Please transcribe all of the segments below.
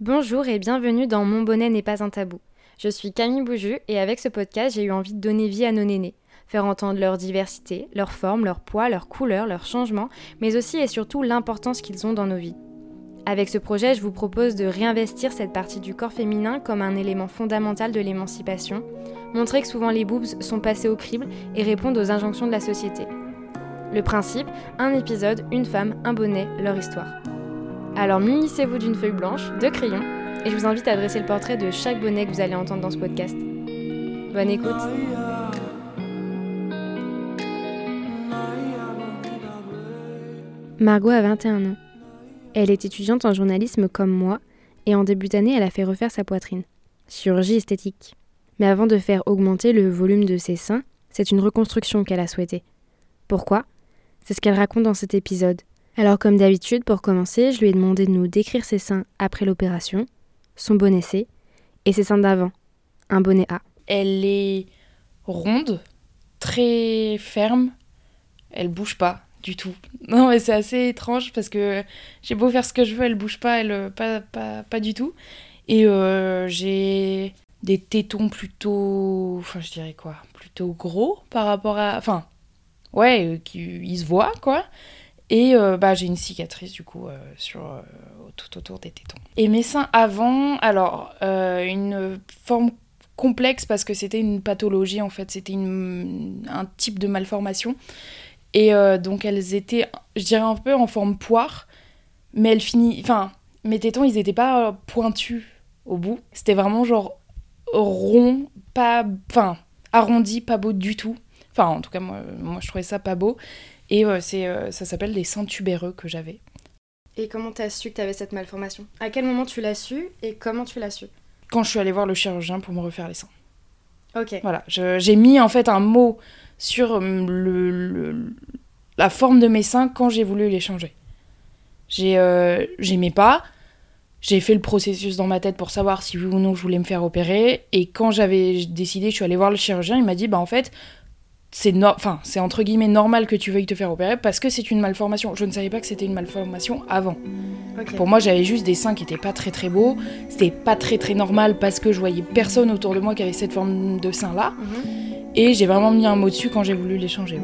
Bonjour et bienvenue dans Mon bonnet n'est pas un tabou. Je suis Camille Bouju et avec ce podcast, j'ai eu envie de donner vie à nos nénés, faire entendre leur diversité, leur forme, leur poids, leur couleur, leurs changements, mais aussi et surtout l'importance qu'ils ont dans nos vies. Avec ce projet, je vous propose de réinvestir cette partie du corps féminin comme un élément fondamental de l'émancipation, montrer que souvent les boobs sont passés au crible et répondent aux injonctions de la société. Le principe, un épisode, une femme, un bonnet, leur histoire. Alors munissez-vous d'une feuille blanche, de crayons, et je vous invite à dresser le portrait de chaque bonnet que vous allez entendre dans ce podcast. Bonne écoute Margot a 21 ans. Elle est étudiante en journalisme comme moi, et en début d'année, elle a fait refaire sa poitrine. Chirurgie esthétique. Mais avant de faire augmenter le volume de ses seins, c'est une reconstruction qu'elle a souhaitée. Pourquoi? C'est ce qu'elle raconte dans cet épisode. Alors comme d'habitude, pour commencer, je lui ai demandé de nous décrire ses seins après l'opération, son bonnet C et ses seins d'avant, un bonnet A. Elle est ronde, très ferme, elle bouge pas du tout. Non mais c'est assez étrange parce que j'ai beau faire ce que je veux, elle bouge pas, elle pas, pas, pas du tout. Et euh, j'ai des tétons plutôt, enfin je dirais quoi, plutôt gros par rapport à, enfin ouais, euh, qui ils se voient quoi. Et euh, bah, j'ai une cicatrice du coup euh, sur, euh, tout autour des tétons. Et mes seins avant, alors une forme complexe parce que c'était une pathologie en fait, c'était un type de malformation. Et donc elles étaient, je dirais un peu en forme poire, mais elles finissent, enfin mes tétons ils étaient pas pointus au bout, c'était vraiment genre rond, pas, enfin arrondi, pas beau du tout. Enfin en tout cas moi, moi je trouvais ça pas beau. Et euh, c'est, euh, ça s'appelle des seins tubéreux que j'avais. Et comment t'as su que t'avais cette malformation? À quel moment tu l'as su et comment tu l'as su? Quand je suis allée voir le chirurgien pour me refaire les seins. Ok. Voilà, j'ai mis en fait un mot sur euh, le, la forme de mes seins quand j'ai voulu les changer. J'ai, j'aimais pas. J'ai fait le processus dans ma tête pour savoir si oui ou non je voulais me faire opérer. Et quand j'avais décidé, je suis allée voir le chirurgien, il m'a dit bah en fait, c'est entre guillemets normal que tu veuilles te faire opérer parce que c'est une malformation. Je ne savais pas que c'était une malformation avant. Pour moi, j'avais juste des seins qui étaient pas très très beaux. C'était pas très très normal parce que je voyais personne autour de moi qui avait cette forme de sein là. Mhm. Et j'ai vraiment mis un mot dessus quand j'ai voulu les changer.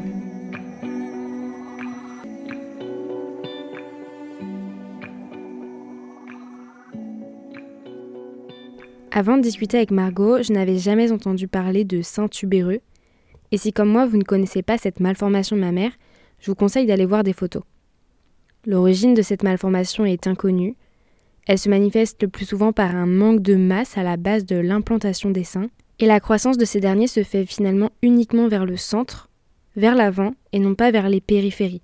Avant de discuter avec Margot, je n'avais jamais entendu parler de seins tubéreux et si comme moi vous ne connaissez pas cette malformation mammaire, je vous conseille d'aller voir des photos. L'origine de cette malformation est inconnue. Elle se manifeste le plus souvent par un manque de masse à la base de l'implantation des seins, et la croissance de ces derniers se fait finalement uniquement vers le centre, vers l'avant et non pas vers les périphéries.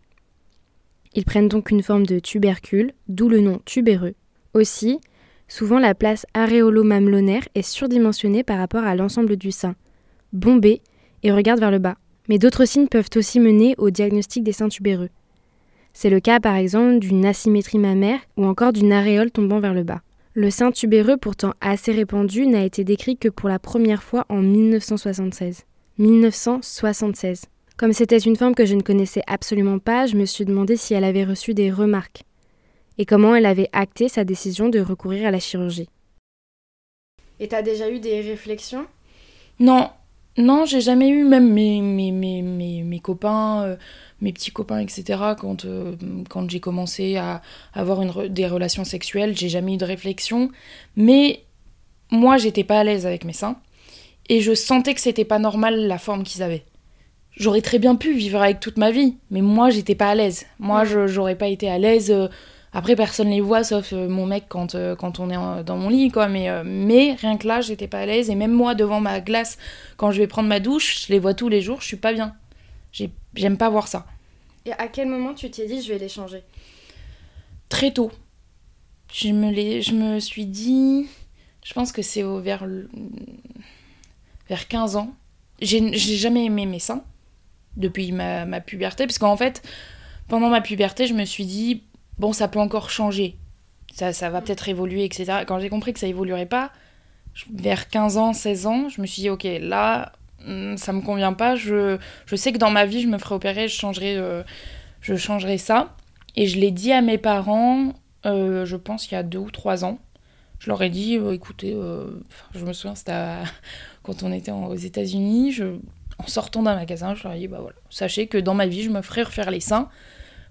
Ils prennent donc une forme de tubercule, d'où le nom tubéreux. Aussi, souvent la place aréolo-mamelonnaire est surdimensionnée par rapport à l'ensemble du sein, bombé et regarde vers le bas. Mais d'autres signes peuvent aussi mener au diagnostic des seins tubéreux. C'est le cas par exemple d'une asymétrie mammaire ou encore d'une aréole tombant vers le bas. Le sein tubéreux, pourtant assez répandu, n'a été décrit que pour la première fois en 1976. 1976. Comme c'était une forme que je ne connaissais absolument pas, je me suis demandé si elle avait reçu des remarques et comment elle avait acté sa décision de recourir à la chirurgie. Et t'as déjà eu des réflexions? Non, non, j'ai jamais eu, même mes, mes, mes, mes, copains, euh, mes petits copains, etc., quand, euh, quand j'ai commencé à avoir une des relations sexuelles, j'ai jamais eu de réflexion. Mais moi, j'étais pas à l'aise avec mes seins. Et je sentais que c'était pas normal la forme qu'ils avaient. J'aurais très bien pu vivre avec toute ma vie, mais moi, j'étais pas à l'aise. Moi, je j'aurais pas été à l'aise. Euh, après, personne les voit sauf euh, mon mec quand, euh, quand on est dans mon lit, quoi. Mais, euh, mais rien que là, j'étais pas à l'aise. Et même moi, devant ma glace, quand je vais prendre ma douche, je les vois tous les jours, je suis pas bien. J'aime pas voir ça. Et à quel moment tu t'es dit, je vais les changer? Très tôt. Je me, les, je me suis dit, je pense que c'est vers, vers 15 ans. J'ai jamais aimé mes seins depuis ma, ma puberté, parce qu'en fait, pendant ma puberté, je me suis dit, bon, ça peut encore changer. Ça, ça va peut-être évoluer, etc. Quand j'ai compris que ça évoluerait pas, vers 15 ans, 16 ans, je me suis dit, ok, là, hmm, ça me convient pas. Je, je sais que dans ma vie, je me ferai opérer, je changerai, euh, je changerai ça. Et je l'ai dit à mes parents, euh, je pense, il y a deux ou trois ans. Je leur ai dit, euh, écoutez, je me souviens, c'était quand on était aux États-Unis, je... en sortant d'un magasin, je leur ai dit, bah voilà, sachez que dans ma vie, je me ferai refaire les seins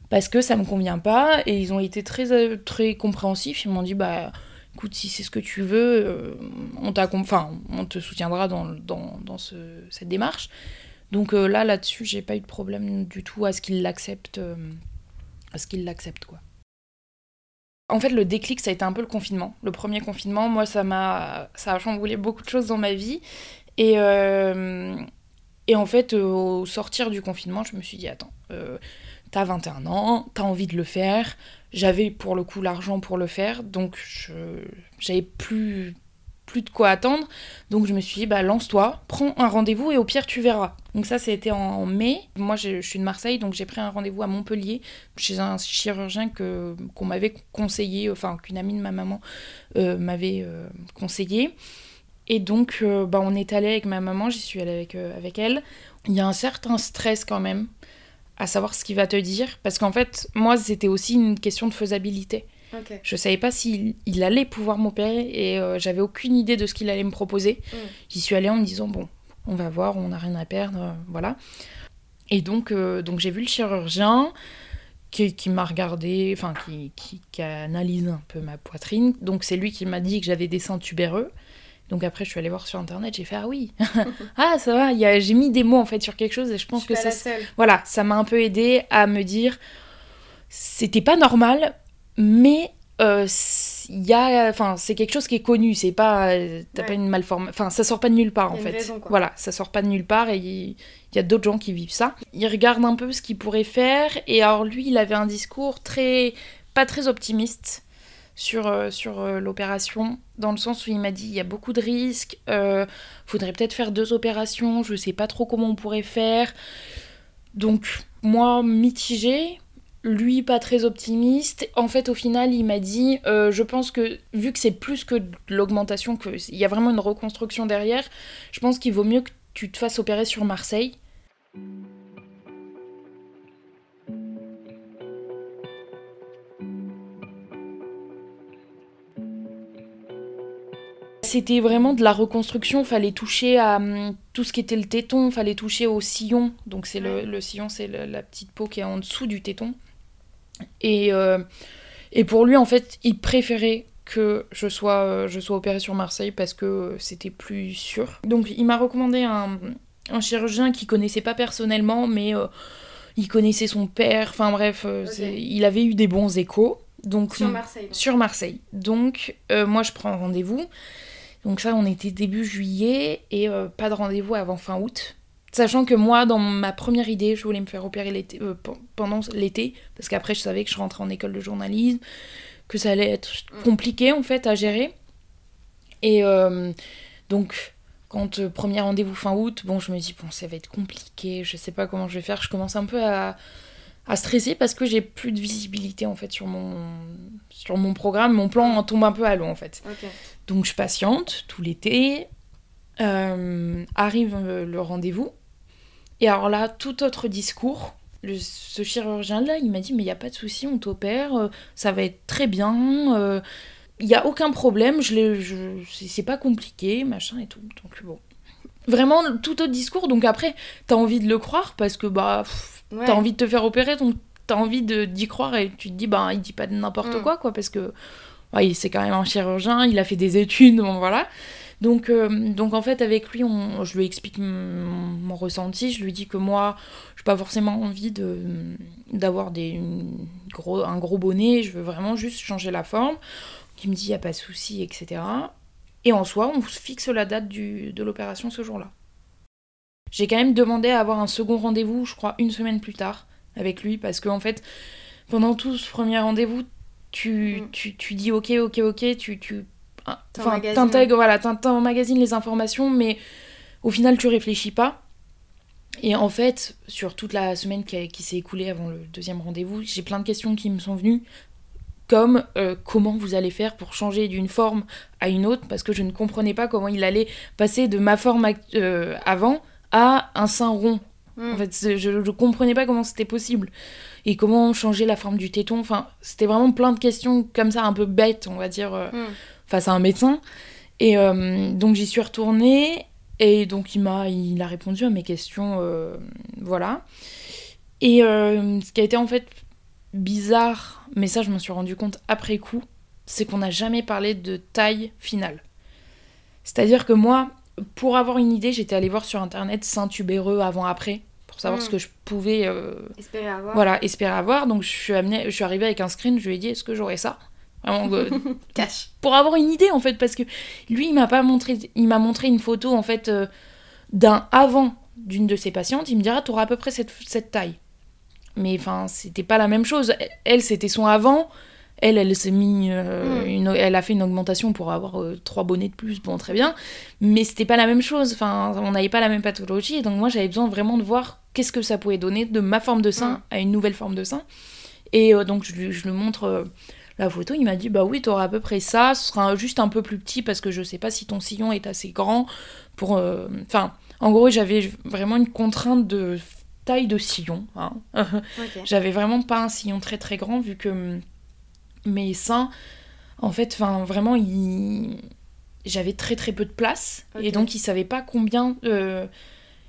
parce que ça me convient pas. Et ils ont été très, euh, très compréhensifs. Ils m'ont dit, bah écoute, si c'est ce que tu veux, on, enfin, on te soutiendra dans, dans, dans ce, cette démarche. Donc là, là-dessus, j'ai pas eu de problème du tout à ce qu'ils l'acceptent, à ce qu'ils l'acceptent, quoi. En fait, le déclic, ça a été un peu le confinement. Le premier confinement, moi, ça m'a, ça a chamboulé beaucoup de choses dans ma vie. Et, euh, et en fait, euh, au sortir du confinement, je me suis dit, attends, euh, t'as 21 ans, t'as envie de le faire. J'avais pour le coup l'argent pour le faire, donc j'avais plus plus de quoi attendre. Donc je me suis dit, bah lance-toi, prends un rendez-vous et au pire tu verras. Donc ça, c'était en mai. Moi, je, suis de Marseille, donc j'ai pris un rendez-vous à Montpellier chez un chirurgien que, qu'on m'avait conseillé, enfin qu'une amie de ma maman euh, m'avait euh, conseillé. Et donc, euh, bah, on est allé avec ma maman, j'y suis allée avec, avec elle. Il y a un certain stress quand même à savoir ce qu'il va te dire, parce qu'en fait, moi, c'était aussi une question de faisabilité. Je savais pas s'il il allait pouvoir m'opérer et euh, j'avais aucune idée de ce qu'il allait me proposer. Mm. J'y suis allée en me disant bon, on va voir, on n'a rien à perdre, euh, voilà. Et donc, euh, donc j'ai vu le chirurgien qui, qui m'a regardé, enfin qui, qui, qui, a analysé un peu ma poitrine. Donc c'est lui qui m'a dit que j'avais des seins tubéreux. Donc après, je suis allée voir sur internet, j'ai fait ah oui, ah ça va, j'ai mis des mots en fait sur quelque chose et je pense que ça, voilà, ça m'a un peu aidé à me dire c'était pas normal, mais euh, y a enfin c'est quelque chose qui est connu c'est pas t'as pas une malformation enfin ça sort pas de nulle part en fait. voilà ça sort pas de nulle part et il y, a d'autres gens qui vivent ça. Il regarde un peu ce qu'il pourrait faire et alors lui il avait un discours très pas très optimiste sur, euh, sur euh, l'opération, dans le sens où il m'a dit il y a beaucoup de risques, euh, faudrait peut-être faire deux opérations, je sais pas trop comment on pourrait faire. Donc, moi, mitigé, lui pas très optimiste. En fait, au final, il m'a dit, euh, je pense que vu que c'est plus que l'augmentation, qu'il y a vraiment une reconstruction derrière, je pense qu'il vaut mieux que tu te fasses opérer sur Marseille. C'était vraiment de la reconstruction, fallait toucher à hum, tout ce qui était le téton, fallait toucher au sillon. Donc c'est le, sillon, c'est la petite peau qui est en dessous du téton. Et, euh, et pour lui, en fait, il préférait que je sois, euh, je sois opérée sur Marseille parce que c'était plus sûr. Donc il m'a recommandé un, un, chirurgien qu'il connaissait pas personnellement, mais euh, il connaissait son père. Enfin bref, il avait eu des bons échos. Donc, sur Marseille. Sur Marseille. Donc moi je prends rendez-vous. Donc ça on était début juillet et pas de rendez-vous avant fin août. Sachant que moi, dans ma première idée, je voulais me faire opérer l'été, euh, pendant l'été, parce qu'après, je savais que je rentrais en école de journalisme, que ça allait être mm. compliqué, en fait, à gérer. Et euh, donc, quand euh, premier rendez-vous fin août, bon, je me dis, bon, ça va être compliqué, je sais pas comment je vais faire. Je commence un peu à, à stresser parce que j'ai plus de visibilité, en fait, sur mon, sur mon programme. Mon plan en tombe un peu à l'eau, en fait. Donc, je patiente tout l'été. arrive le rendez-vous et alors là, tout autre discours. ce chirurgien-là, il m'a dit, mais il n'y a pas de souci, on t'opère, euh, ça va être très bien, euh, il n'y a aucun problème, je, je c'est pas compliqué, machin et tout. Donc bon. Vraiment, tout autre discours. Donc après, t'as envie de le croire parce que bah, t'as envie de te faire opérer, donc t'as envie d'y croire et tu te dis, bah, il dit pas n'importe mm. quoi, quoi, parce que ouais, c'est quand même un chirurgien, il a fait des études, bon voilà. Donc, euh, en fait, avec lui, on, je lui explique mon, ressenti. Je lui dis que moi, je n'ai pas forcément envie de, d'avoir des, gros, un gros bonnet. Je veux vraiment juste changer la forme. Il me dit, il n'y a pas de souci, etc. Et en soi, on fixe la date de l'opération ce jour-là. J'ai quand même demandé à avoir un second rendez-vous, je crois, une semaine plus tard avec lui, parce qu'en en fait, pendant tout ce premier rendez-vous, tu, mm. tu, tu, dis ok, ok, ok, tu, tu Enfin, t'intègres, voilà, t'emmagasines les informations, mais au final, tu réfléchis pas. Et en fait, sur toute la semaine qui, s'est écoulée avant le deuxième rendez-vous, j'ai plein de questions qui me sont venues, comme euh, comment vous allez faire pour changer d'une forme à une autre, parce que je ne comprenais pas comment il allait passer de ma forme euh, avant à un sein rond. Hmm. En fait, je ne comprenais pas comment c'était possible. Et comment changer la forme du téton. Enfin, c'était vraiment plein de questions comme ça, un peu bêtes, on va dire. Euh, hmm face à un médecin. Et euh, donc j'y suis retournée et donc il m'a il a répondu à mes questions, euh, voilà. Et ce qui a été en fait bizarre, mais ça je m'en suis rendu compte après coup, c'est qu'on n'a jamais parlé de taille finale. C'est-à-dire que moi, pour avoir une idée, j'étais allée voir sur internet sein tubéreux avant-après pour savoir ce que je pouvais Espérer avoir. voilà, espérer avoir. Donc je suis, amenée, je suis arrivée avec un screen, je lui ai dit est-ce que j'aurais ça? Vraiment, euh, Cache. pour avoir une idée en fait, parce que lui il m'a pas montré, il m'a montré une photo en fait euh, d'un avant d'une de ses patientes. Il me dira t'auras à peu près cette, cette taille. Mais enfin c'était pas la même chose. Elle c'était son avant. Elle, elle s'est mis, euh, Mm. une- elle a fait une augmentation pour avoir euh, trois bonnets de plus, bon très bien, mais c'était pas la même chose. Enfin, on n'avait pas la même pathologie, et donc moi j'avais besoin vraiment de voir qu'est-ce que ça pouvait donner de ma forme de sein Mm. à une nouvelle forme de sein. Et euh, donc je lui, je lui montre la photo, il m'a dit bah oui, t'auras à peu près ça, ce sera juste un peu plus petit parce que je sais pas si ton sillon est assez grand pour. Enfin, en gros, j'avais vraiment une contrainte de taille de sillon. hein. J'avais vraiment pas un sillon très très grand vu que mes seins, en fait, enfin vraiment, ils- j'avais très très peu de place et donc ils savaient pas combien, euh,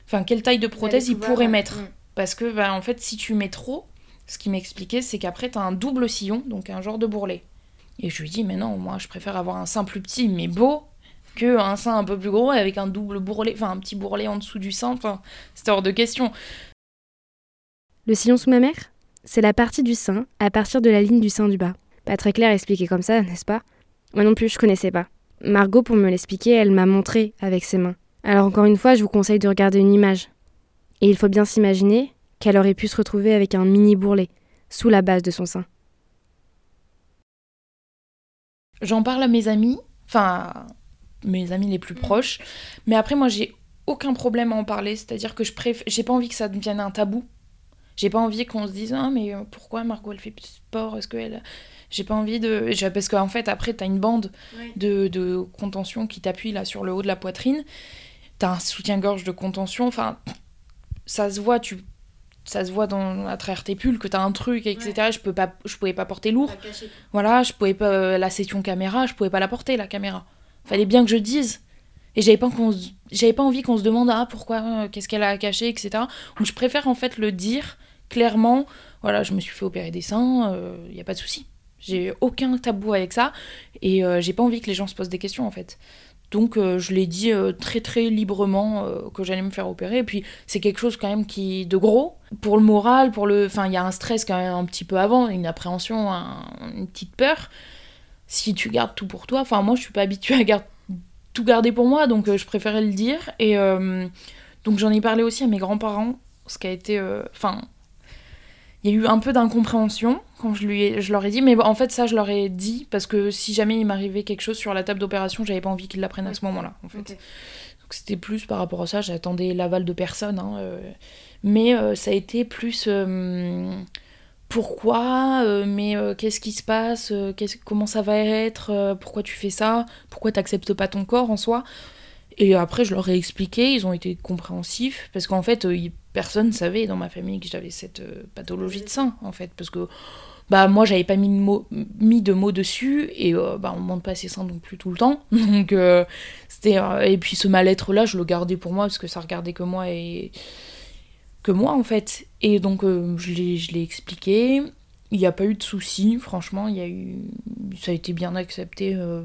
enfin quelle taille de prothèse pouvoir, pourraient ouais. mettre. Mm. Parce que, bah, en fait, si tu mets trop, ce qu'il m'expliquait, c'est qu'après, t'as un double sillon, donc un genre de bourrelet. Et je lui dis, mais non, moi, je préfère avoir un sein plus petit, mais beau, que un sein un peu plus gros avec un double bourrelet, enfin, un petit bourrelet en dessous du sein. Enfin, c'était hors de question. Le sillon sous ma mère C'est la partie du sein à partir de la ligne du sein du bas. Pas très clair expliqué comme ça, n'est-ce pas? Moi non plus, je connaissais pas. Margot, pour me l'expliquer, elle m'a montré avec ses mains. Alors encore une fois, je vous conseille de regarder une image. Et il faut bien s'imaginer qu'elle aurait pu se retrouver avec un mini bourrelet sous la base de son sein. J'en parle à mes amis, enfin, mes amis les plus proches, mais après, moi, j'ai aucun problème à en parler, c'est-à-dire que je préfère, j'ai pas envie que ça devienne un tabou. J'ai pas envie qu'on se dise, ah, mais pourquoi Margot, elle fait plus sport? Est-ce qu'elle. J'ai pas envie de. Parce qu'en fait, après, t'as une bande de, de contention qui t'appuie là sur le haut de la poitrine. T'as un soutien-gorge de contention. Enfin, ça se voit, tu. Ça se voit dans, à travers tes pulls que t'as un truc, etc. Je, peux pas, je pouvais pas porter lourd. Voilà, je pouvais pas. euh, la session caméra, je pouvais pas la porter, la caméra. Fallait bien que je dise. Et j'avais pas, j'avais pas envie qu'on se demande, ah, pourquoi, euh, qu'est-ce qu'elle a caché, etc. Donc je préfère en fait le dire clairement. Voilà, je me suis fait opérer des seins, il y a pas de souci. J'ai aucun tabou avec ça. Et euh, j'ai pas envie que les gens se posent des questions en fait. Donc euh, je l'ai dit euh, très très librement que j'allais me faire opérer. Et puis c'est quelque chose quand même qui de gros pour le moral, pour le, enfin il y a un stress quand même un petit peu avant, une appréhension, un- une petite peur. Si tu gardes tout pour toi, enfin moi je suis pas habituée à gar- tout garder pour moi, donc je préférais le dire. Et donc j'en ai parlé aussi à mes grands-parents, ce qui a été, enfin il y a eu un peu d'incompréhension quand je, lui ai- je leur ai dit, mais en fait ça je leur ai dit parce que si jamais il m'arrivait quelque chose sur la table d'opération, j'avais pas envie qu'ils l'apprennent à ce moment-là en fait. Donc c'était plus par rapport à ça, j'attendais l'aval de personne. hein, euh, mais euh, ça a été plus euh, pourquoi, mais qu'est-ce qui se passe, qu'est-ce- comment ça va être, pourquoi tu fais ça, pourquoi t'acceptes pas ton corps en soi? Et après je leur ai expliqué, ils ont été compréhensifs, parce qu'en fait euh, personne savait dans ma famille que j'avais cette euh, pathologie de sein, en fait, parce que bah moi j'avais pas mis de mots, mis de mots dessus et euh, bah on monte pas ses seins non plus tout le temps. Donc c'était et puis ce mal-être là je le gardais pour moi parce que ça regardait que moi et que moi en fait. Et donc je l'ai expliqué. Il n'y a pas eu de soucis franchement il y a eu ça a été bien accepté euh.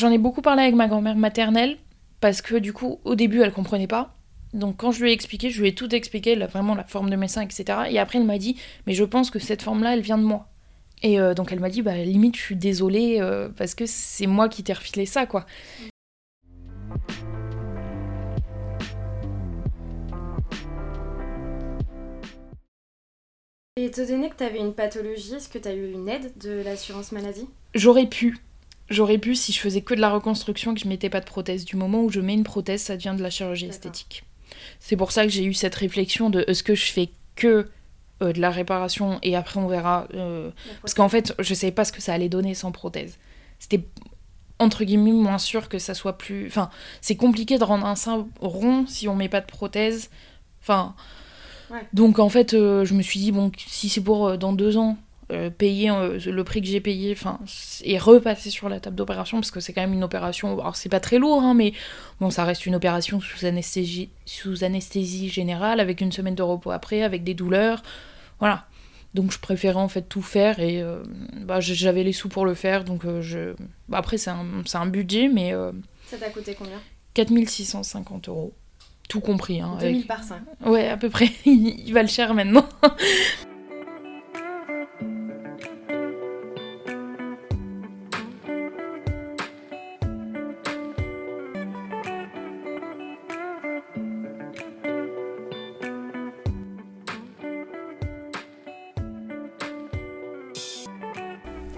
J'en ai beaucoup parlé avec ma grand-mère maternelle parce que du coup au début elle comprenait pas donc quand je lui ai expliqué, je lui ai tout expliqué, vraiment la forme de mes seins, etc. Et après elle m'a dit, mais je pense que cette forme-là, elle vient de moi. Et euh, donc elle m'a dit, bah limite je suis désolée euh, parce que c'est moi qui t'ai refilé ça, quoi. Et étant donné que tu avais une pathologie, est-ce que tu as eu une aide de l'assurance maladie? J'aurais pu. J'aurais pu si je faisais que de la reconstruction, que je mettais pas de prothèse. Du moment où je mets une prothèse, ça devient de la chirurgie esthétique. C'est pour ça que j'ai eu cette réflexion de est-ce que je fais que euh, de la réparation et après on verra. euh, Parce qu'en fait, je savais pas ce que ça allait donner sans prothèse. C'était entre guillemets moins sûr que ça soit plus. Enfin, c'est compliqué de rendre un sein rond si on met pas de prothèse. Enfin. Ouais. Donc en fait, euh, je me suis dit, bon, si c'est pour dans deux ans, euh, payer euh, le prix que j'ai payé, enfin, et repasser sur la table d'opération parce que c'est quand même une opération. Alors c'est pas très lourd, hein, mais bon, ça reste une opération sous anesthésie, sous anesthésie générale avec une semaine de repos après, avec des douleurs, voilà. Donc je préférais en fait tout faire et euh, bah, j'avais les sous pour le faire, donc je. Bah, après c'est un, un, budget, mais. ça t'a coûté combien? 4650 euros. Tout compris. Hein, 2000 par 5. Ouais, à peu près. Il va le cher maintenant.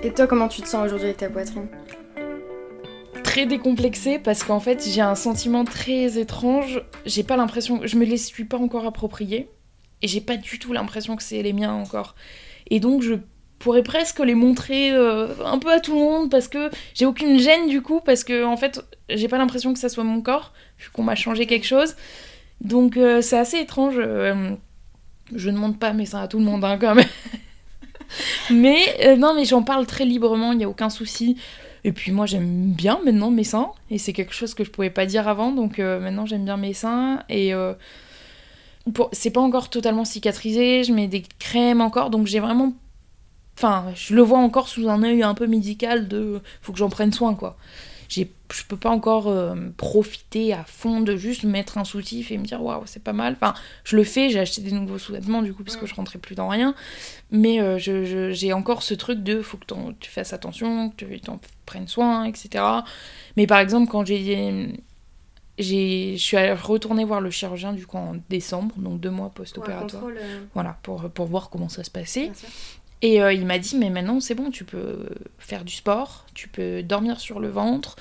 Et toi, comment tu te sens aujourd'hui avec ta poitrine Très décomplexée parce qu'en fait, j'ai un sentiment très étrange. J'ai pas l'impression, je me les suis pas encore appropriés et j'ai pas du tout l'impression que c'est les miens encore. Et donc, je pourrais presque les montrer euh, un peu à tout le monde parce que j'ai aucune gêne du coup parce que en fait, j'ai pas l'impression que ça soit mon corps vu qu'on m'a changé quelque chose. Donc, euh, c'est assez étrange. Euh, je ne montre pas mes seins à tout le monde hein, quand même. mais euh, non, mais j'en parle très librement, il n'y a aucun souci. Et puis moi j'aime bien maintenant mes seins, et c'est quelque chose que je pouvais pas dire avant, donc euh, maintenant j'aime bien mes seins, et euh, c'est pas encore totalement cicatrisé, je mets des crèmes encore, donc j'ai vraiment... Enfin, je le vois encore sous un œil un peu médical de... Faut que j'en prenne soin, quoi je peux pas encore euh, profiter à fond de juste mettre un soutif et me dire waouh c'est pas mal. Enfin je le fais j'ai acheté des nouveaux sous-vêtements du coup parce que je rentrais plus dans rien. Mais euh, j'ai encore ce truc de faut que tu fasses attention que tu en prennes soin etc mais par exemple quand j'ai je suis retournée voir le chirurgien du coup en décembre donc deux mois post-opératoire. euh. voilà pour, pour voir comment ça se passait et il m'a dit, mais maintenant c'est bon, tu peux faire du sport, tu peux dormir sur le ventre,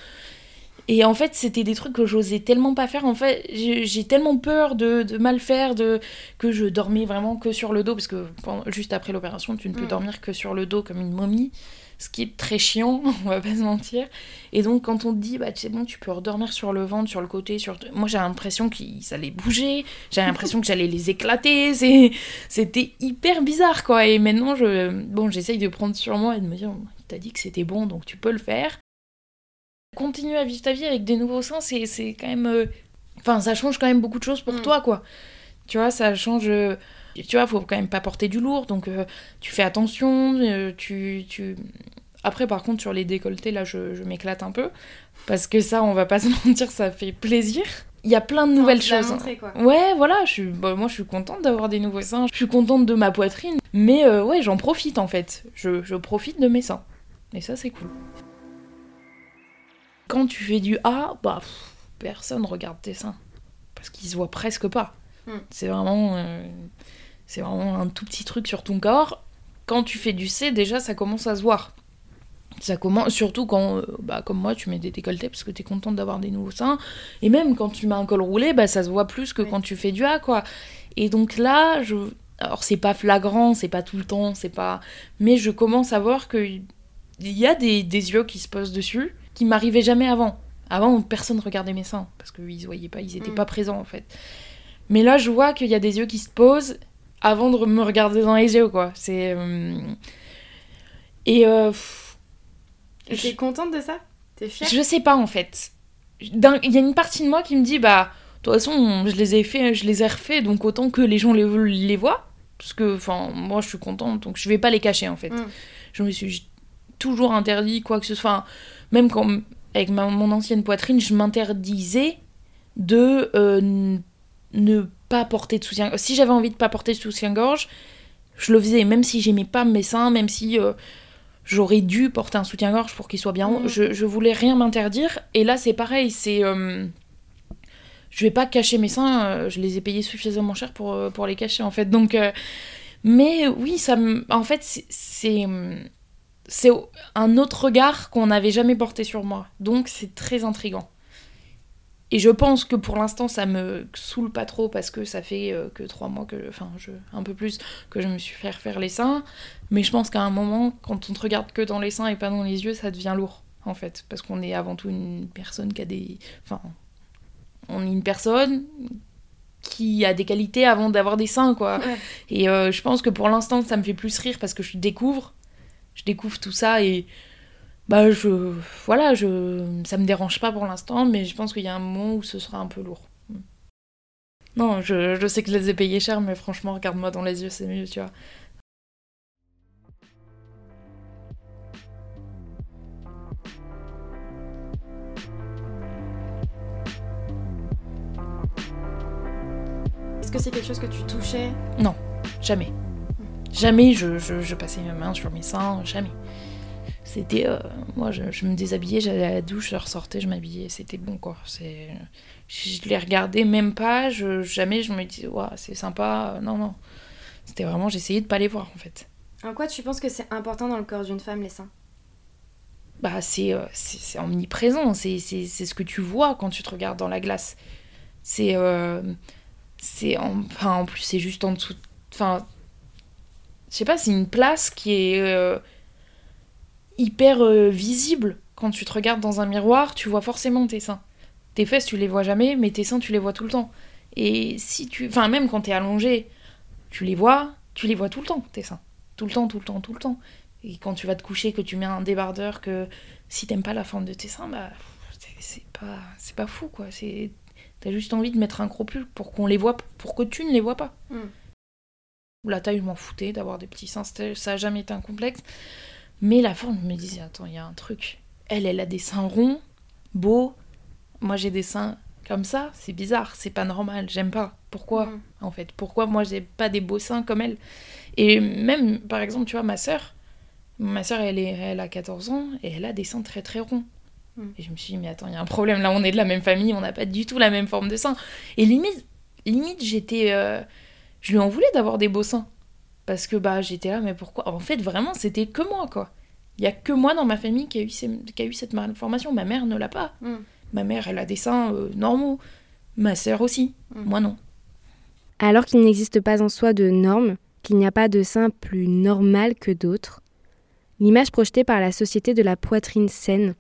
et en fait, c'était des trucs que j'osais tellement pas faire. En fait, j'ai tellement peur de, mal faire de, que je dormais vraiment que sur le dos, parce que juste après l'opération, tu ne peux mm. dormir que sur le dos comme une momie, ce qui est très chiant, on va pas se mentir. Et donc, quand on te dit, bah, c'est bon, tu peux redormir sur le ventre, sur le côté, sur. Moi, j'ai l'impression qu'ils allaient bouger, j'ai l'impression que j'allais les éclater, c'était hyper bizarre, quoi. Et maintenant, je... bon, j'essaye de prendre sur moi et de me dire, t'as dit que c'était bon, donc tu peux le faire continuer à vivre ta vie avec des nouveaux seins, c'est quand même. Euh, enfin, ça change quand même beaucoup de choses pour mm. toi, quoi. Tu vois, ça change. Euh, tu vois, faut quand même pas porter du lourd, donc euh, tu fais attention, tu, tu. Après, par contre, sur les décolletés, là, je, m'éclate un peu. Parce que ça, on va pas se mentir, ça fait plaisir. Il y a plein de nouvelles choses. Ouais, voilà, je suis, bah, moi je suis contente d'avoir des nouveaux seins. Je suis contente de ma poitrine. Mais ouais, j'en profite en fait. Je, je profite de mes seins. Et ça, c'est cool. Quand tu fais du A, bah, personne regarde tes seins. Parce qu'ils se voient presque pas. Hmm. C'est vraiment, euh, c'est vraiment un tout petit truc sur ton corps. Quand tu fais du C, déjà, ça commence à se voir. Ça commence, surtout quand, euh, bah, comme moi, tu mets des décolletés parce que tu es contente d'avoir des nouveaux seins. Et même quand tu mets un col roulé, bah, ça se voit plus que quand tu fais du A, quoi. Et donc là, je... alors c'est pas flagrant, c'est pas tout le temps, c'est pas. Mais je commence à voir qu'il y a des, des yeux qui se posent dessus qui m'arrivait jamais avant. Avant, personne regardait mes seins parce qu'ils voyaient pas, ils n'étaient mm. pas présents en fait. Mais là, je vois qu'il y a des yeux qui se posent avant de me regarder dans les yeux, quoi. C'est. Euh, et. Euh... T'es contente de ça? T'es fière? Je sais pas en fait. Il y a une partie de moi qui me dit, bah, de toute façon, je les ai fait, je les ai refaits, donc autant que les gens les, les voient. Parce que, enfin, moi, je suis contente, donc je vais pas les cacher en fait. Mm. Je me suis toujours interdit quoi que ce soit même quand, avec mon ancienne poitrine, je m'interdisais de euh, ne pas porter de soutien. Si j'avais envie de pas porter de soutien-gorge, je le faisais, même si j'aimais pas mes seins, même si euh, j'aurais dû porter un soutien-gorge pour qu'il soit bien. Mm. Je, je, voulais rien m'interdire. Et là, c'est pareil, c'est. Euh, je vais pas cacher mes seins, je les ai payés suffisamment cher pour, pour les cacher en fait. Donc. mais oui, ça En fait, c'est c'est un autre regard qu'on n'avait jamais porté sur moi. Donc c'est très intrigant. Et je pense que pour l'instant ça me saoule pas trop parce que ça fait euh, que trois mois que, enfin je, un peu plus que je me suis fait faire les seins. Mais je pense qu'à un moment, quand on te regarde que dans les seins et pas dans les yeux, ça devient lourd en fait, parce qu'on est avant tout une personne qui a des, enfin, on est une personne qui a des qualités avant d'avoir des seins quoi. Et euh, je pense que pour l'instant ça me fait plus rire parce que je découvre Je découvre tout ça et bah je voilà je ça me dérange pas pour l'instant mais je pense qu'il y a un moment où ce sera un peu lourd. Non je, je sais que je les ai payés cher mais franchement regarde-moi dans les yeux c'est mieux tu vois. Est-ce que c'est quelque chose que tu touchais? Non jamais. Jamais je, je, je passais mes mains sur mes seins jamais c'était euh, moi je, je me déshabillais j'allais à la douche je ressortais je m'habillais c'était bon quoi. C'est je les regardais même pas je, jamais je me disais ouais, c'est sympa non non. C'était vraiment j'essayais de pas les voir en fait. En quoi tu penses que c'est important dans le corps d'une femme, les seins? Bah c'est euh, c'est c'est omniprésent c'est c'est c'est ce que tu vois quand tu te regardes dans la glace. C'est euh, c'est en, enfin en plus c'est juste en dessous enfin je sais pas c'est une place qui est euh, hyper euh, visible. Quand tu te regardes dans un miroir tu vois forcément tes seins. Tes fesses tu les vois jamais mais tes seins tu les vois tout le temps. Et si tu enfin même quand t'es allongé tu les vois tu les vois tout le temps tes seins. Tout le temps tout le temps tout le temps. Et quand tu vas te coucher que tu mets un débardeur que si t'aimes pas la forme de tes seins bah c'est- pas c'est pas fou quoi. C'est t'as juste envie de mettre un gros pull pour qu'on les voit pour que tu ne les vois pas. Mm. la taille je m'en foutais d'avoir des petits seins ça a jamais été un complexe mais la forme je me disais attends il y a un truc. Elle elle a des seins ronds beaux. Moi j'ai des seins comme ça. C'est bizarre c'est pas normal. J'aime pas. Pourquoi Mm. en fait? Pourquoi moi j'ai pas des beaux seins comme elle? Et même par exemple tu vois ma sœur ma sœur elle est elle a 14 ans et elle a des seins très très ronds. Mm. et je me suis dit mais attends il y a un problème. Là on est de la même famille on n'a pas du tout la même forme de seins. Et limite limite j'étais euh, je lui en voulais d'avoir des beaux seins parce que bah j'étais là mais pourquoi? En fait vraiment c'était que moi quoi. Il y a que moi dans ma famille qui a eu, ces- qui a eu cette malformation. Ma mère ne l'a pas. Mm. ma mère elle a des seins euh, normaux. Ma sœur aussi. Mm. moi non. Alors qu'il n'existe pas en soi de normes, qu'il n'y a pas de sein plus normal que d'autres, l'image projetée par la société de la poitrine saine,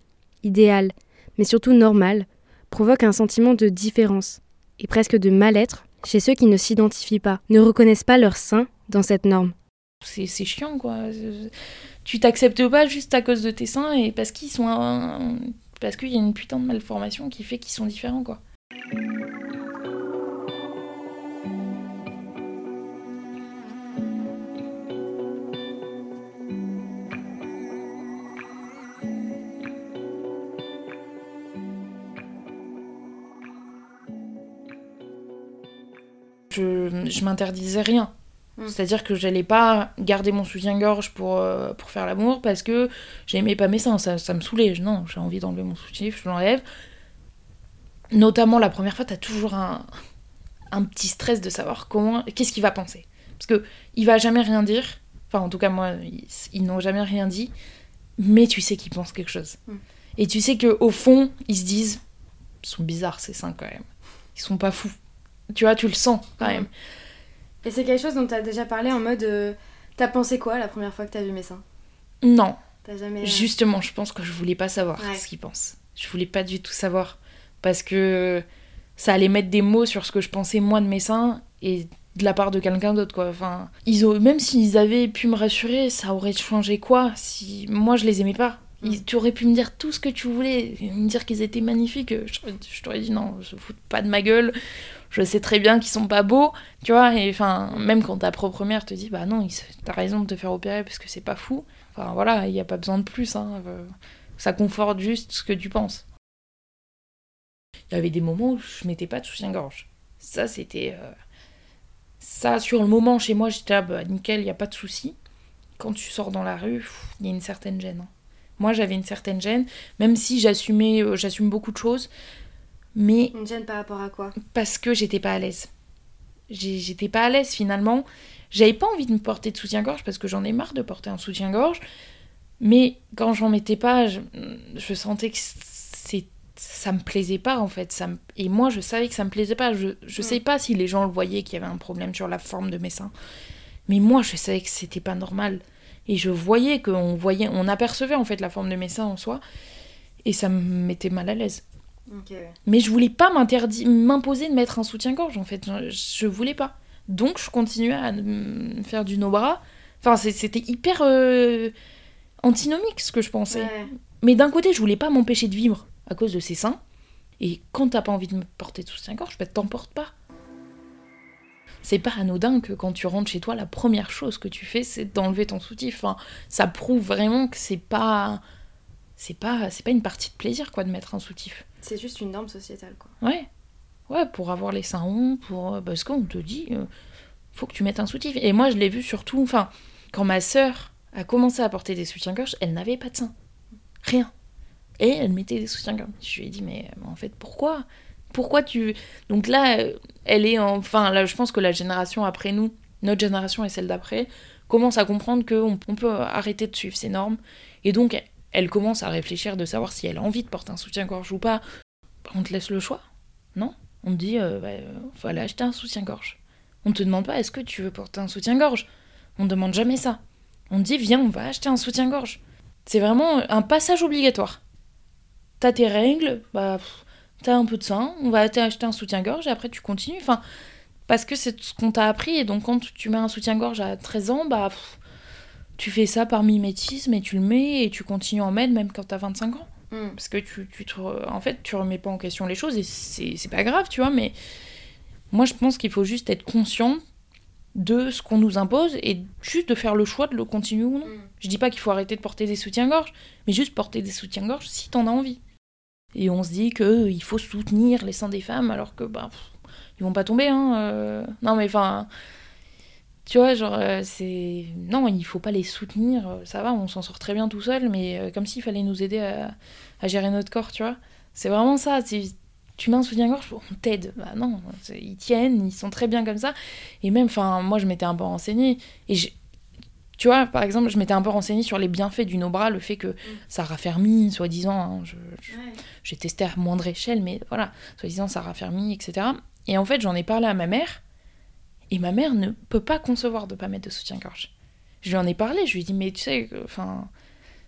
idéale, mais surtout normale, provoque un sentiment de différence et presque de mal-être chez ceux qui ne s'identifient pas, ne reconnaissent pas leur sein dans cette norme. c'est chiant quoi tu t'acceptes pas juste à cause de tes seins et parce qu'ils sont un- parce qu'il y a une putain de malformation qui fait qu'ils sont différents quoi je, je m'interdisais rien. Mm. C'est-à-dire que j'allais pas garder mon soutien-gorge pour, euh, pour faire l'amour parce que j'aimais pas mes seins, ça, ça me saoulait. Non, j'ai envie d'enlever mon soutien, je l'enlève. Notamment la première fois, t'as toujours un, un petit stress de savoir comment, qu'est-ce qu'il va penser. Parce que il va jamais rien dire. Enfin, en tout cas, moi, ils, ils n'ont jamais rien dit. Mais tu sais qu'ils pensent quelque chose. Mm. Et tu sais que au fond, ils se disent, ils sont bizarres ces seins quand même. Ils sont pas fous. Tu vois, tu le sens quand Mm. même. Et c'est quelque chose dont tu as déjà parlé en mode euh, T'as pensé quoi la première fois que t'as vu mes seins Non, T'as jamais. euh, Justement, je pense que je voulais pas savoir Ouais. ce qu'ils pensent. Je voulais pas du tout savoir. Parce que ça allait mettre des mots sur ce que je pensais moi de mes seins et de la part de quelqu'un d'autre, quoi. Enfin, ils ont... même s'ils avaient pu me rassurer, ça aurait changé quoi si moi je les aimais pas ils... Tu aurais pu me dire tout ce que tu voulais, me dire qu'ils étaient magnifiques. Je, je t'aurais dit non, je fous pas de ma gueule. Je sais très bien qu'ils sont pas beaux, tu vois. Et enfin, même quand ta propre mère te dit bah non, t'as raison de te faire opérer parce que c'est pas fou. Enfin voilà, il n'y a pas besoin de plus. Hein. euh, Ça conforte juste ce que tu penses. Il y avait des moments où je mettais pas de soutien-gorge. Ça, c'était. euh, Ça, sur le moment, chez moi, j'étais là, bah, nickel, il n'y a pas de souci. Quand tu sors dans la rue, il y a une certaine gêne. hein. Moi, j'avais une certaine gêne, même si j'assumais, euh, j'assume beaucoup de choses, mais Une gêne par rapport à quoi? parce que j'étais pas à l'aise. J'étais pas à l'aise finalement. J'avais pas envie de me porter de soutien-gorge parce que j'en ai marre de porter un soutien-gorge. Mais quand j'en mettais pas, je, je sentais que c'est ça me plaisait pas en fait. Ça me- Et moi, je savais que ça me plaisait pas. Je, je sais pas si les gens le voyaient qu'il y avait un problème sur la forme de mes seins. Mais moi, je savais que c'était pas normal. Et je voyais qu'on voyait, on apercevait en fait la forme de mes seins en soi. Et ça me mettait mal à l'aise. Ouais. Mais je voulais pas m'imposer de mettre un soutien-gorge en fait. Je, je voulais pas. Donc je continuais à me faire du no-bras. Enfin, c'est- c'était hyper. euh, antinomique ce que je pensais. Mais d'un côté, je voulais pas m'empêcher de vivre à cause de ces seins. Et quand t'as pas envie de me porter de soutien-gorge, bah t'emportes pas. C'est pas anodin que quand tu rentres chez toi, la première chose que tu fais, c'est d'enlever ton soutif. Enfin, ça prouve vraiment que c'est pas, c'est pas, c'est pas une partie de plaisir quoi de mettre un soutif. C'est juste une norme sociétale quoi. Ouais, ouais, pour avoir les seins ronds, pour parce qu'on te dit, euh, faut que tu mettes un soutif. Et moi, je l'ai vu surtout, enfin, quand ma sœur a commencé à porter des soutiens-gorge, elle n'avait pas de seins, rien. Et elle mettait des soutiens-gorge. Je lui ai dit, mais, en fait, pourquoi? Pourquoi tu. Donc là, elle est Enfin, là, je pense que la génération après nous, notre génération et celle d'après, commence à comprendre qu'on on peut arrêter de suivre ces normes. Et donc, elle commence à réfléchir de savoir si elle a envie de porter un soutien-gorge ou pas. On te laisse le choix, non? On te dit, euh, bah, euh, faut acheter un soutien-gorge. On te demande pas, est-ce que tu veux porter un soutien-gorge? On demande jamais ça. On te dit, viens, on va acheter un soutien-gorge. C'est vraiment un passage obligatoire t'as tes règles, bah, t'as un peu de sein, on va acheter un soutien-gorge et après tu continues. Enfin, parce que c'est ce qu'on t'a appris et donc quand tu mets un soutien-gorge à 13 ans, bah, tu fais ça par mimétisme et tu le mets et tu continues en mettre même quand t'as 25 ans. Hmm. Parce que tu, tu en fait, tu remets pas en question les choses et c'est pas grave, tu vois, mais moi je pense qu'il faut juste être conscient de ce qu'on nous impose et juste de faire le choix de le continuer ou non. Hmm. Je dis pas qu'il faut arrêter de porter des soutiens-gorge, mais juste porter des soutiens-gorge si t'en as envie. Et on se dit qu'il euh, faut soutenir les seins des femmes alors que bah ils vont pas tomber hein. Euh. Non mais enfin tu vois genre euh, c'est non il faut pas les soutenir ça va on s'en sort très bien tout seul mais comme s'il fallait nous aider à, gérer notre corps tu vois c'est vraiment ça tu mets un soutien-gorge on t'aide bah non ils tiennent ils sont très bien comme ça et même enfin moi je m'étais un peu renseignée et tu vois, par exemple, je m'étais un peu renseignée sur les bienfaits du Nobra, le fait que mm. ça raffermit, soi-disant. Hein, j'ai testé à moindre échelle, mais voilà, soi-disant ça raffermit, etc. Et en fait, j'en ai parlé à ma mère, et ma mère ne peut pas concevoir de pas mettre de soutien-gorge. Je lui en ai parlé, je lui ai dit, mais tu sais, enfin,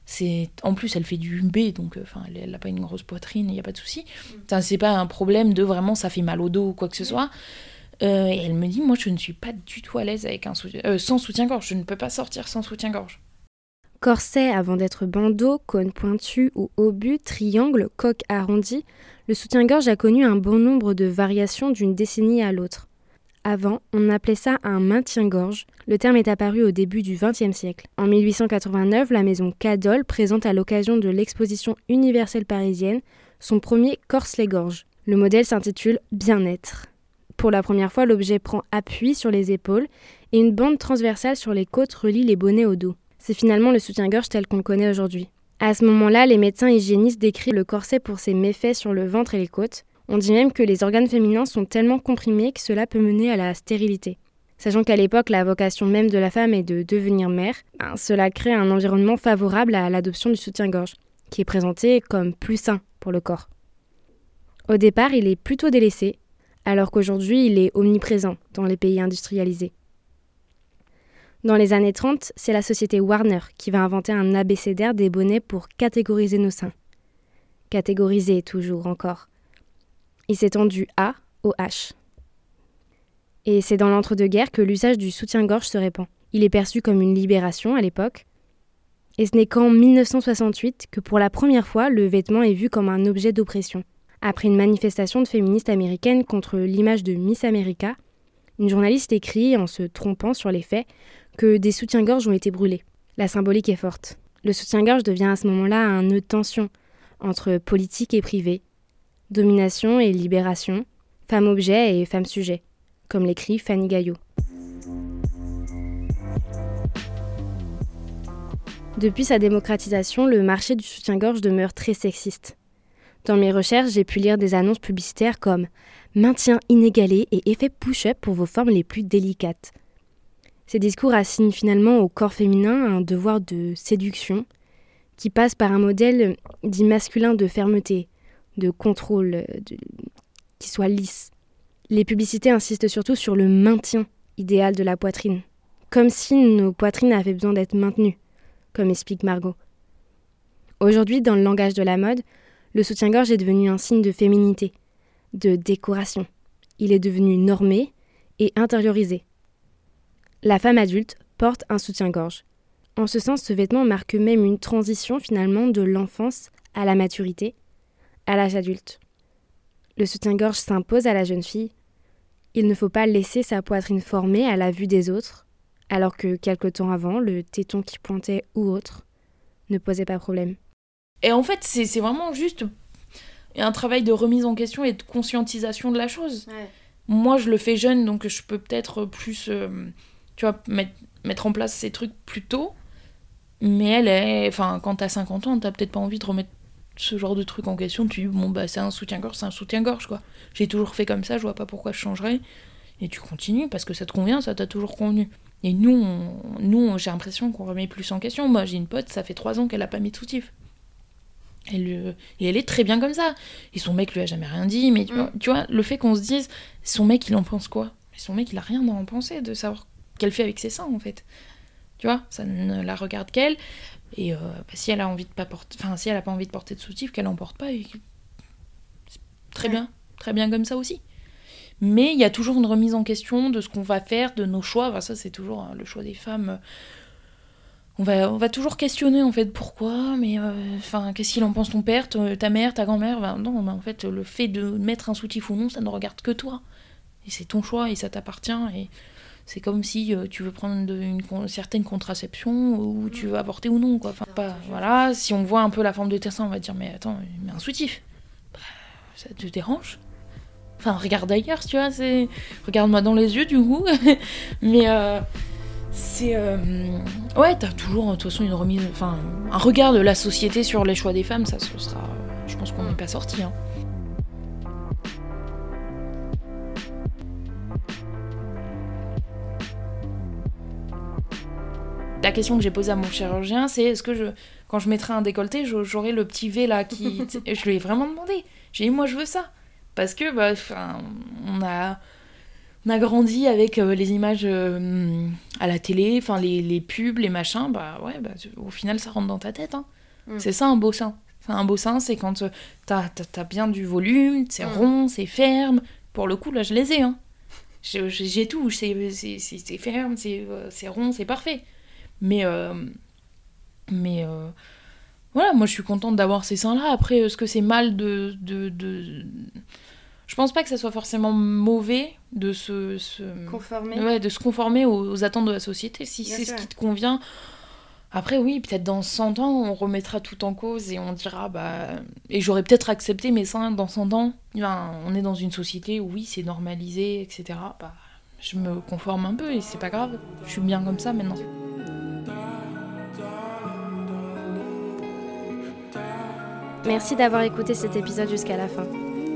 c'est en plus elle fait du B, donc enfin, elle n'a pas une grosse poitrine, il n'y a pas de souci. Mm. C'est pas un problème de vraiment ça fait mal au dos ou quoi que ce soit. Euh, et elle me dit, moi je ne suis pas du tout à l'aise avec un euh, sans soutien-gorge, je ne peux pas sortir sans soutien-gorge. Corset avant d'être bandeau, cône pointu ou obus, triangle, coque arrondi, le soutien-gorge a connu un bon nombre de variations d'une décennie à l'autre. Avant, on appelait ça un maintien-gorge. Le terme est apparu au début du XXe siècle. En 1889, la maison Cadol présente à l'occasion de l'exposition universelle parisienne son premier corse-les-gorges. Le modèle s'intitule Bien-être. Pour la première fois, l'objet prend appui sur les épaules et une bande transversale sur les côtes relie les bonnets au dos. C'est finalement le soutien-gorge tel qu'on le connaît aujourd'hui. À ce moment-là, les médecins hygiénistes décrivent le corset pour ses méfaits sur le ventre et les côtes. On dit même que les organes féminins sont tellement comprimés que cela peut mener à la stérilité. Sachant qu'à l'époque, la vocation même de la femme est de devenir mère, ben, cela crée un environnement favorable à l'adoption du soutien-gorge, qui est présenté comme plus sain pour le corps. Au départ, il est plutôt délaissé, alors qu'aujourd'hui il est omniprésent dans les pays industrialisés. Dans les années 30, c'est la société Warner qui va inventer un abécédaire des bonnets pour catégoriser nos seins. Catégoriser toujours encore. Il s'étend du A au H. Et c'est dans l'entre-deux-guerres que l'usage du soutien-gorge se répand. Il est perçu comme une libération à l'époque. Et ce n'est qu'en 1968 que pour la première fois le vêtement est vu comme un objet d'oppression. Après une manifestation de féministes américaines contre l'image de Miss America, une journaliste écrit, en se trompant sur les faits, que des soutiens-gorge ont été brûlés. La symbolique est forte. Le soutien-gorge devient à ce moment-là un nœud de tension entre politique et privé, domination et libération, femme-objet et femme-sujet, comme l'écrit Fanny Gaillot. Depuis sa démocratisation, le marché du soutien-gorge demeure très sexiste. Dans mes recherches, j'ai pu lire des annonces publicitaires comme Maintien inégalé et effet push-up pour vos formes les plus délicates. Ces discours assignent finalement au corps féminin un devoir de séduction qui passe par un modèle dit masculin de fermeté, de contrôle, qui soit lisse. Les publicités insistent surtout sur le maintien idéal de la poitrine, comme si nos poitrines avaient besoin d'être maintenues, comme explique Margot. Aujourd'hui, dans le langage de la mode, le soutien-gorge est devenu un signe de féminité, de décoration. Il est devenu normé et intériorisé. La femme adulte porte un soutien-gorge. En ce sens, ce vêtement marque même une transition finalement de l'enfance à la maturité, à l'âge adulte. Le soutien-gorge s'impose à la jeune fille. Il ne faut pas laisser sa poitrine formée à la vue des autres, alors que quelque temps avant, le téton qui pointait ou autre ne posait pas problème. Et en fait, c'est vraiment juste un travail de remise en question et de conscientisation de la chose. Moi, je le fais jeune, donc je peux peut-être plus, euh, tu vois, mettre, mettre en place ces trucs plus tôt. Mais elle est. Enfin, quand t'as 50 ans, t'as peut-être pas envie de remettre ce genre de truc en question. Tu dis, bon, bah, c'est un soutien-gorge, c'est un soutien-gorge, quoi. J'ai toujours fait comme ça, je vois pas pourquoi je changerais. Et tu continues parce que ça te convient, ça t'a toujours convenu. Et nous, nous j'ai l'impression qu'on remet plus en question. Moi, j'ai une pote, ça fait 3 ans qu'elle a pas mis de soutif. Elle, et elle est très bien comme ça. Et son mec lui a jamais rien dit. Mais tu, mm. vois, tu vois, le fait qu'on se dise, son mec, il en pense quoi? Son mec, il a rien à en penser de savoir qu'elle fait avec ses seins, en fait. Tu vois, ça ne la regarde qu'elle. Et euh, bah, si elle a envie de pas porter, enfin, si elle a pas envie de porter de soutif, qu'elle en porte pas. Et... Très bien, très bien comme ça aussi. Mais il y a toujours une remise en question de ce qu'on va faire, de nos choix. Enfin, ça, c'est toujours hein, le choix des femmes on va, on va toujours questionner en fait pourquoi, mais euh, enfin qu'est-ce qu'il en pense ton père, ta mère, ta grand-mère? Non, en fait le fait de mettre un soutif ou non, ça ne regarde que toi. Et c'est ton choix et ça t'appartient. Et c'est comme si euh, tu veux prendre une, certaine contraception ou tu veux avorter ou non. Quoi. Enfin, pas, voilà, si on voit un peu la forme de tes seins, on va dire mais attends, mais un soutif, bah, ça te dérange? Enfin, regarde ailleurs, tu vois, c'est... Regarde-moi dans les yeux, du coup. mais... Euh, c'est euh, ouais t'as toujours de toute façon une remise enfin un regard de la société sur les choix des femmes ça ce sera je pense qu'on n'est pas sorti hein. La question que j'ai posée à mon chirurgien, c'est est-ce que je, quand je mettrai un décolleté, j'aurai le petit V là qui. je lui ai vraiment demandé. J'ai dit, moi je veux ça. Parce que, bah, on a on a grandi avec euh, les images euh, à la télé, enfin les, les, pubs, les machins, bah ouais, bah, au final ça rentre dans ta tête. Hein. Mm. C'est ça un beau sein. un beau sein, c'est quand euh, t'as as, bien du volume, c'est mm. rond, c'est ferme. Pour le coup, là je les ai. Hein. J'ai tout, c'est ferme, c'est rond, c'est parfait. Mais, mais voilà, moi je suis contente d'avoir ces seins-là. Après, est-ce que c'est mal de, de, de je pense pas que ça soit forcément mauvais de se, conformer, ouais, de se conformer aux, attentes de la société. Si c'est ce qui te convient. Après, oui, peut-être dans 100 ans, on remettra tout en cause et on dira, bah. Et j'aurais peut-être accepté mes seins dans 100 ans. on est dans une société où, oui, c'est normalisé, etc. Bah, je me conforme un peu et c'est pas grave. Je suis bien comme ça maintenant. Merci d'avoir écouté cet épisode jusqu'à la fin.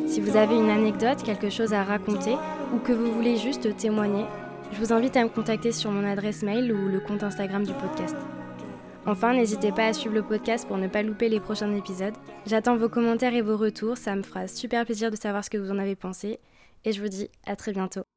Si vous avez une anecdote, quelque chose à raconter ou que vous voulez juste témoigner, je vous invite à me contacter sur mon adresse mail ou le compte Instagram du podcast. Enfin, n'hésitez pas à suivre le podcast pour ne pas louper les prochains épisodes. J'attends vos commentaires et vos retours, ça me fera super plaisir de savoir ce que vous en avez pensé. Et je vous dis à très bientôt.